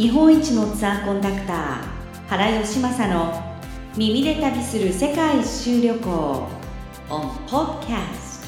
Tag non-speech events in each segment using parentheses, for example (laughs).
日本一のツアーコンダクター原義正の耳で旅する世界一周旅行 on podcast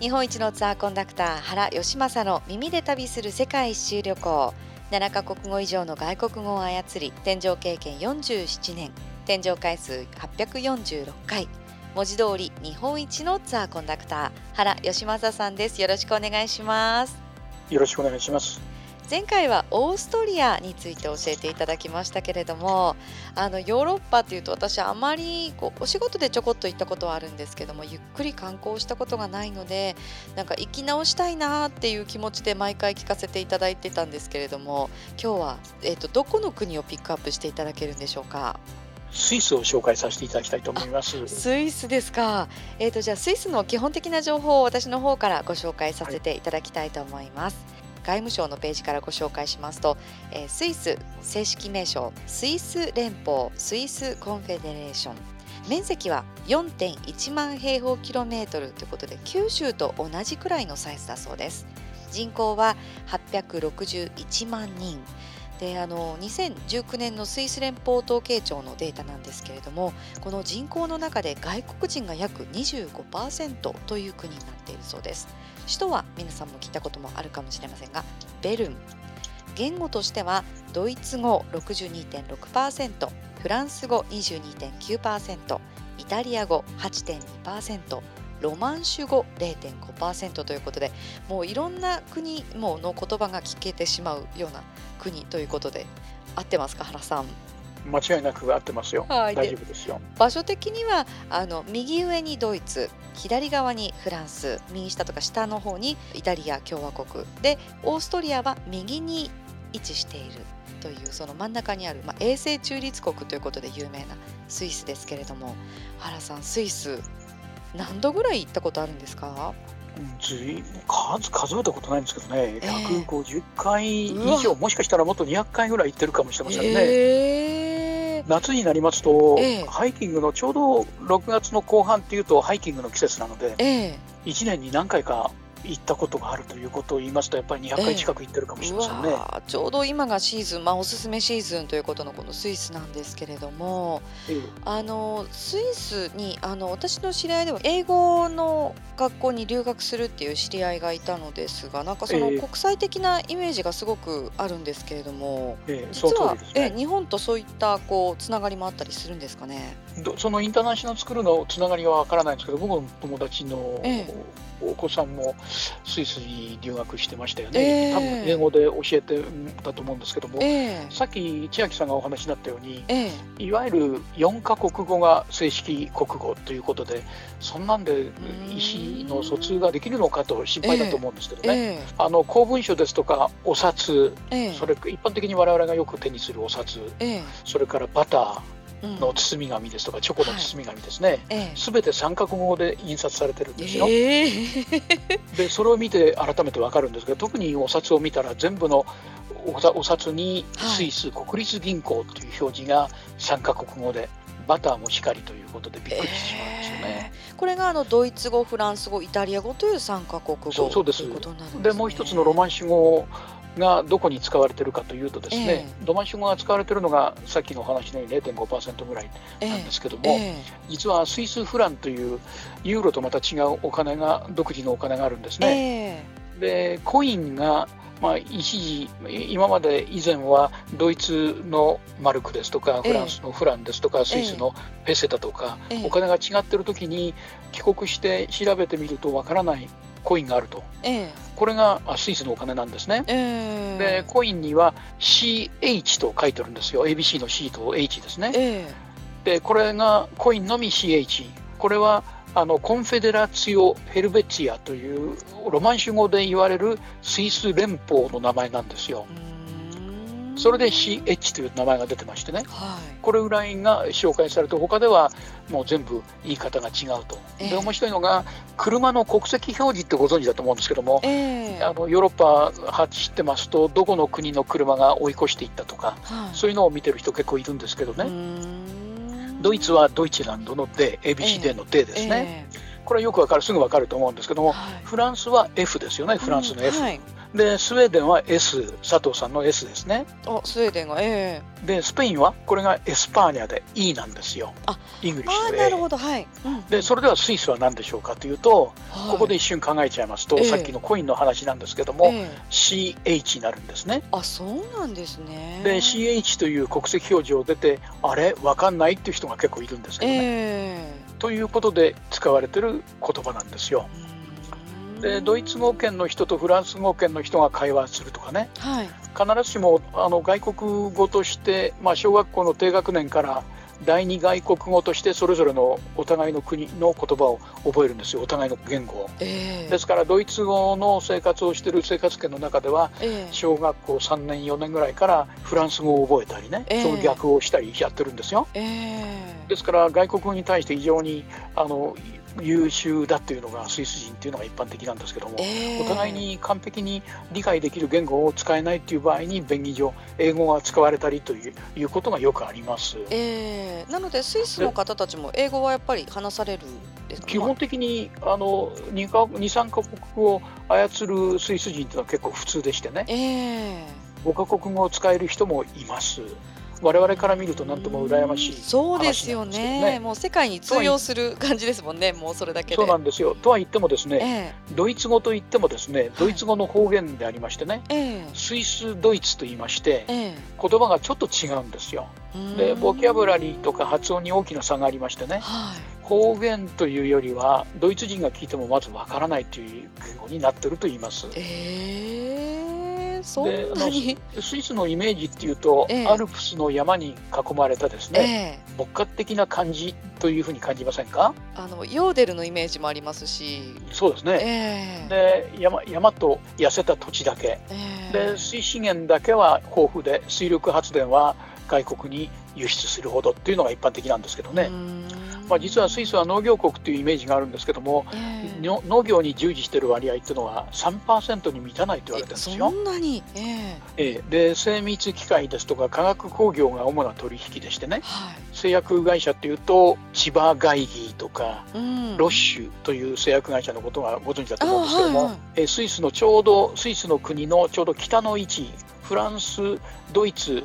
日本一のツアーコンダクター原義正の耳で旅する世界一周旅行7カ国語以上の外国語を操り天井経験47年。天井回数846回。文字通り日本一のツアーコンダクター原義正さんです。よろしくお願いします。よろしくお願いします。前回はオーストリアについて教えていただきましたけれどもあのヨーロッパっていうと私あまりこうお仕事でちょこっと行ったことはあるんですけどもゆっくり観光したことがないのでなんか行き直したいなっていう気持ちで毎回聞かせていただいてたんですけれども今日は、えーと、どこの国をピックアップしていただけるんでしょうか？スイスを紹介させていただきたいと思います。スイスですか。えっ、ー、とじゃあスイスの基本的な情報を私の方からご紹介させていただきたいと思います。はい外務省のページからご紹介しますと、えー、スイス正式名称スイス連邦 Swiss Confederation 面積は4.1万平方キロメートルということで九州と同じくらいのサイズだそうです人口は861万人であの2019年のスイス連邦統計庁のデータなんですけれどもこの人口の中で外国人が約25%という国になっているそうです。首都は皆さんも聞いたこともあるかもしれませんがベルン。言語としてはドイツ語62.6%フランス語22.9%イタリア語8.2%ロマンシュ語0.5%ということでもういろんな国もの言葉が聞けてしまうような国ということで合ってますか原さん？間違いなく合ってますよ、はい、大丈夫ですよ。場所的にはあの右上にドイツ左側にフランス右下とか下の方にイタリア共和国。でオーストリアは右に位置しているというその真ん中にある、まあ、永世中立国ということで有名なスイスですけれども原さんスイス何度ぐらい行ったことあるんですか？ずい数数えたことないんですけどね、えー、150回以上もしかしたらもっと200回ぐらい行ってるかもしれませんね。え。ー、夏になりますと、えー、ハイキングのちょうど6月の後半っていうとハイキングの季節なので、えー、1年に何回か行ったことがあるということを言いますとやっぱり200回近く行ってるかもしれませんね、えー、ちょうど今がシーズン、まあ、おすすめシーズンということのこのスイスなんですけれども、えー、あのスイスにあの私の知り合いでは英語の学校に留学するっていう知り合いがいたのですがなんかその国際的なイメージがすごくあるんですけれども、えー、実は、ね、え日本とそういったこうつながりもあったりするんですかね？そのインターナショナルスクールのつながりはわからないんですけど僕の友達の、えーお子さんもスイスに留学してましたよね、えー、多分英語で教えてたと思うんですけども、えー、さっき千秋さんがお話になったように、えー、いわゆる4か国語が正式国語ということでそんなんで意思の疎通ができるのかと心配だと思うんですけどね、あの公文書ですとかお札、それ一般的に我々がよく手にするお札、それからバターの包み紙ですとか、チョコの包み紙ですね、す、べ、て三角語で印刷されてるんですよ。えー、でそれを見て改めて分かるんですけど特にお札を見たら全部のお札にスイス国立銀行という表示が三角語で。バターもしかりということでびっくりしてしまうんですよね。えー、これがあのドイツ語、フランス語、イタリア語という三カ国語そうです。ということになるんです、ね、でもう一つのロマンシュ語がどこに使われてるかというとですね、えー、ロマンシュ語が使われてるのがさっきのお話のように0.5%ぐらいなんですけども、えー、実はスイスフランというユーロとまた違うお金が独自のお金があるんですね。えー、でコインがまあ、一時今まで以前はドイツのマルクですとかフランスのフランですとか、スイスのペセだとか、お金が違ってる時に帰国して調べてみるとわからないコインがあると、えー、これがスイスのお金なんですね、えー、でコインには CH と書いてるんですよ。ABC の C と H ですね、えー、でこれがコインのみ CH これはあのコンフェデラツィオ・ヘルベツィアというロマンシュ語で言われるスイス連邦の名前なんですよ。それで CH という名前が出てましてね、はい、これぐらいが紹介されて他ではもう全部言い方が違うと、えー、で面白いのが車の国籍表示ってご存知だと思うんですけども、えー、あのヨーロッパ走ってますとどこの国の車が追い越していったとか、はい、そういうのを見てる人結構いるんですけどね。ドイツは Deutschland の D、ABCD の D ですね。えーえ。ーこれはよくわかるすぐわかると思うんですけども、はい、フランスは F ですよね。フランスの F、でスウェーデンは S 佐藤さんの S ですね。あスウェーデンが A でスペインはこれが España で E なんですよ。あ English で。なるほどはい、うん、でそれではスイスは何でしょうかというと、はい、ここで一瞬考えちゃいますと、さっきのコインの話なんですけども、CH になるんですね。あそうなんですね。で CH という国籍表示を出てあれ？わかんないっていう人が結構いるんですけどね、ということで使われてる言葉なんですよ。でドイツ語圏の人とフランス語圏の人が会話するとかね、はい、必ずしもあの外国語として、まあ、小学校の低学年から第二外国語としてそれぞれのお互いの国の言葉を覚えるんですよ。お互いの言語を、えー、ですからドイツ語の生活をしている生活圏の中では、えー、小学校3年4年ぐらいからフランス語を覚えたりね、えー、その逆をしたりやってるんですよ、ですから外国語に対して非常にあの優秀だっていうのがスイス人っていうのが一般的なんですけども、えー、お互いに完璧に理解できる言語を使えないっていう場合に便宜上英語が使われたりといういうことがよくあります、えー、なのでスイスの方たちも英語はやっぱり話されるですか？基本的にあの 2, か23か国語を操るスイス人っていうのは結構普通でしてね、えー、5か国語を使える人もいます。我々から見ると何とも羨ましい、ね、そうですよね。もう世界に通用する感じですもんね。もうそれだけそうなんですよ。とは言ってもですね、えー、ドイツ語といってもですねドイツ語の方言でありましてね、はい、スイスドイツと言いまして、えー、言葉がちょっと違うんですよ。でボキャブラリーとか発音に大きな差がありましてね、はい、方言というよりはドイツ人が聞いてもまずわからないという言語になってると言います。えーそんなに。スイスのイメージっていうと、ええ、アルプスの山に囲まれたですね、え、牧歌的な感じというふうに感じませんか？あのヨーデルのイメージもありますし。そうですね、で山山と痩せた土地だけ、で水資源だけは豊富で水力発電は外国に輸出するほどっていうのが一般的なんですけどね。まあ、実はスイスは農業国というイメージがあるんですけども、えー、農業に従事している割合っていうのは3%に満たないと言われてるんですよ。そんなに、えー、えー、で精密機械ですとか化学工業が主な取引でしてね、はい、製薬会社っていうと千葉ガイギーとか、うん、ロッシュという製薬会社のことはご存知だと思うんですけども、はい。はい、えスイスのちょうどスイスの国のちょうど北の位置フランスドイツ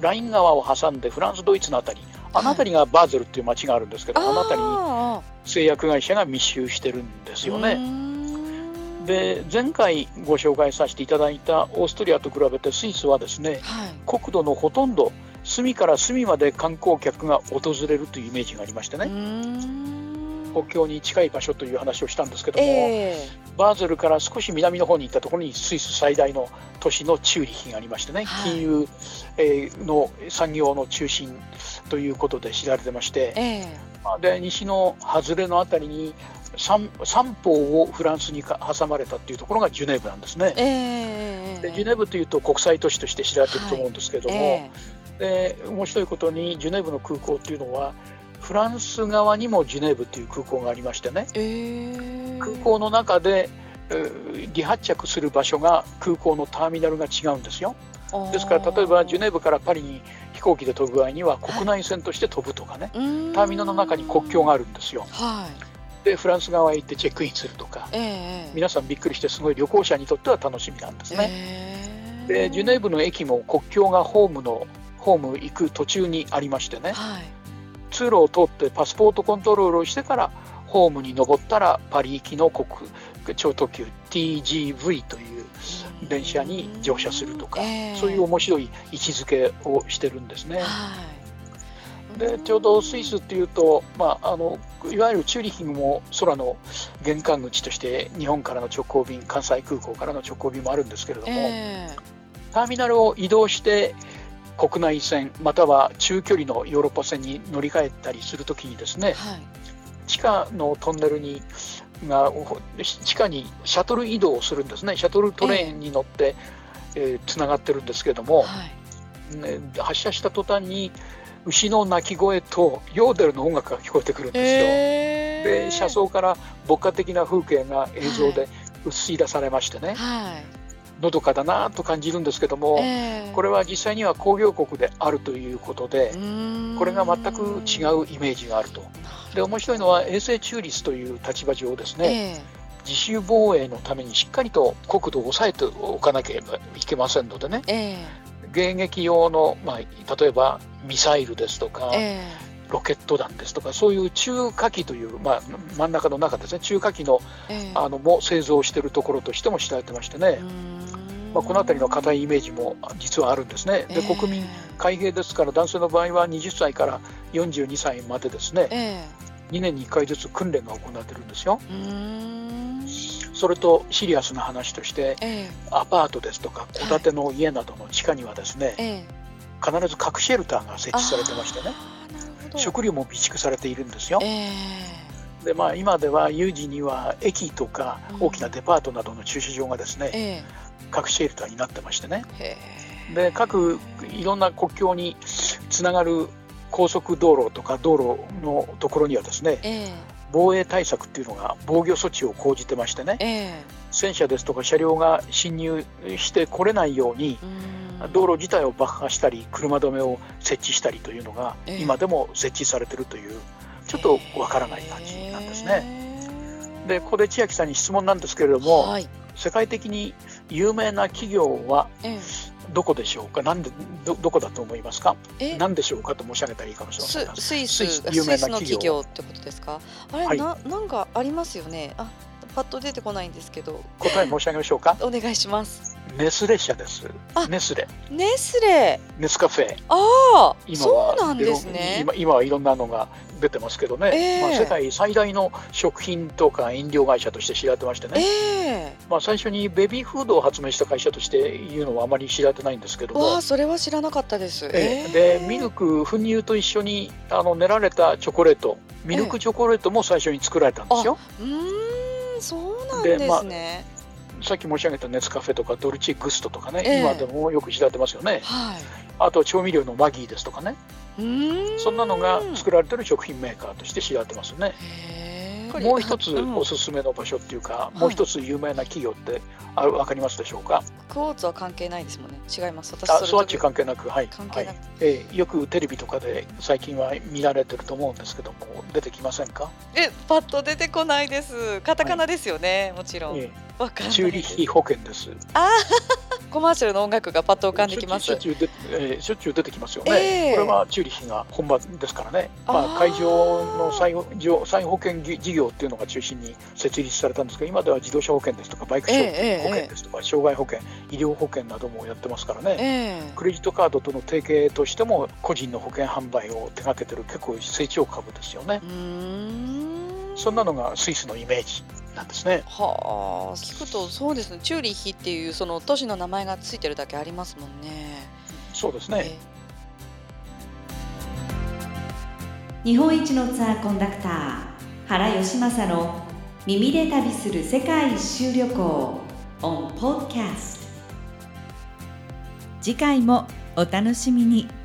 ライン川を挟んでフランスドイツのあたりあの辺りがバーゼルっていう町があるんですけど、はい、あの辺りに製薬会社が密集してるんですよね。で前回ご紹介させていただいたオーストリアと比べてスイスはですね、はい、国土のほとんど隅から隅まで観光客が訪れるというイメージがありましてね国境に近い場所という話をしたんですけども、えー、バーゼルから少し南の方に行ったところにスイス最大の都市のチューリヒがありましてね、はい、金融、えの産業の中心ということで知られてまして、えー、で西の外れの辺りに三三方をフランスに挟まれたっていうところがジュネーブなんですね。えー、でジュネーブというと国際都市として知られてると思うんですけれども、はいえ。ー、で面白いことにジュネーブの空港っていうのはフランス側にもジュネーブという空港がありましてね、えー、空港の中で離発着する場所が空港のターミナルが違うんですよ。ですから例えばジュネーブからパリに飛行機で飛ぶ場合には国内線として飛ぶとかね、はい、ターミナルの中に国境があるんですよ。はい、でフランス側へ行ってチェックインするとか、えー、皆さんびっくりしてすごい旅行者にとっては楽しみなんですね。えー、でジュネーブの駅も国境がホームのホーム行く途中にありましてね、はい、通路を通ってパスポートコントロールをしてからホームに登ったらパリ行きの国超特急 TGV という電車に乗車するとか、えー、そういう面白い位置づけをしてるんですね。でちょうどスイスっていうと、まあ、あのいわゆるチューリヒングも空の玄関口として日本からの直行便関西空港からの直行便もあるんですけれども、えー、ターミナルを移動して国内線または中距離のヨーロッパ線に乗り換えたりするときにですね、はい、地下のトンネルにが地下にシャトル移動をするんですね。シャトルトレインに乗ってつな、えー、がってるんですけども、はい、ね、発射した途端に牛の鳴き声とヨーデルの音楽が聞こえてくるんですよ。えー、で車窓から牧歌的な風景が映像で映し出されましてね、はい、のどかだなと感じるんですけども、えー、これは実際には工業国であるということでこれが全く違うイメージがあると。で面白いのは永世中立という立場上ですね、えー自主防衛のためにしっかりと国土を抑えておかなければいけませんのでね、えー、迎撃用の、まあ、例えばミサイルですとか、えー、ロケット弾ですとかそういう中華機という、まあ、真ん中の中ですね中華機の,、あのも製造しているところとしても知られてましてね。まあ、この辺りの硬いイメージも実はあるんですね。で国民海兵ですから男性の場合は20歳から42歳までですね、えー、2年に1回ずつ訓練が行われてるんですよ。それとシリアスな話として、えー、アパートですとか戸建ての家などの地下にはですね、えー、必ず核シェルターが設置されてましてね。食料も備蓄されているんですよ。えー、でまあ、今では有事には駅とか大きなデパートなどの駐車場がですね、核シェルターになってましてね。で各いろんな国境につながる高速道路とか道路のところにはですね、えー、防衛対策っていうのが防御措置を講じてましてね、えー、戦車ですとか車両が侵入してこれないように道路自体を爆破したり車止めを設置したりというのが今でも設置されてるというちょっとわからない感じなんですね。でここで千秋さんに質問なんですけれども、はい、世界的に有名な企業はどこでしょうか、なんでどどこだと思いますか、なんでしょうかと申し上げたらいいかもしれませんスイス有名な企業ってことですか、あれ、はい、ななんかありますよね、あパッと出てこないんですけど、答え申し上げましょうか、(laughs) お願いします。ネスレ社です。ネスレ。ネスレ。ネスカフェ。ああ、そうなんですね。今今はいろんなのが出てますけどね、えー、まあ、世界最大の食品とか飲料会社として知られてましてね、えー、まあ、最初にベビーフードを発明した会社としていうのはあまり知られてないんですけども。それは知らなかったです、えー、でミルク粉乳と一緒にあの練られたチョコレートミルクチョコレートも最初に作られたんですよ。うんそうなんですね。さっき申し上げたネスカフェとかドルチグストとかね、今でもよく知られてますよね。はい、あと調味料のマギーですとかね。そんなのが作られてる食品メーカーとして知られてますね。もう一つおすすめの場所っていうか、もう一つ有名な企業ってあるわかりますでしょうか？クォーツは関係ないですもんね。違います。私あスワッチ関係なく、はい。関係なく、はい、えー、よくテレビとかで最近は見られてると思うんですけども、出てきませんか？え、パッと出てこないです。カタカナですよね、はい、もちろん。えー。チューリッヒ保険です。あ (laughs) コマーシャルの音楽がパッと浮かんできます。しょっちゅうで、えー、しょっちゅう出てきますよね。えー、これはチューリッヒが本場ですからね。まあ会場の再再保険事業っていうのが中心に設立されたんですが、今では自動車保険ですとかバイク保険ですとか、障害保険、医療保険などもやってますからね。えー、クレジットカードとの提携としても個人の保険販売を手掛けてる結構成長株ですよね。そんなのがスイスのイメージなんですね。はあ、聞くとそうですね。チューリッヒっていうその都市の名前がついてるだけありますもんね。そうですね。日本一のツアーコンダクター原義正の耳で旅する世界一周旅行 on podcast 次回もお楽しみに。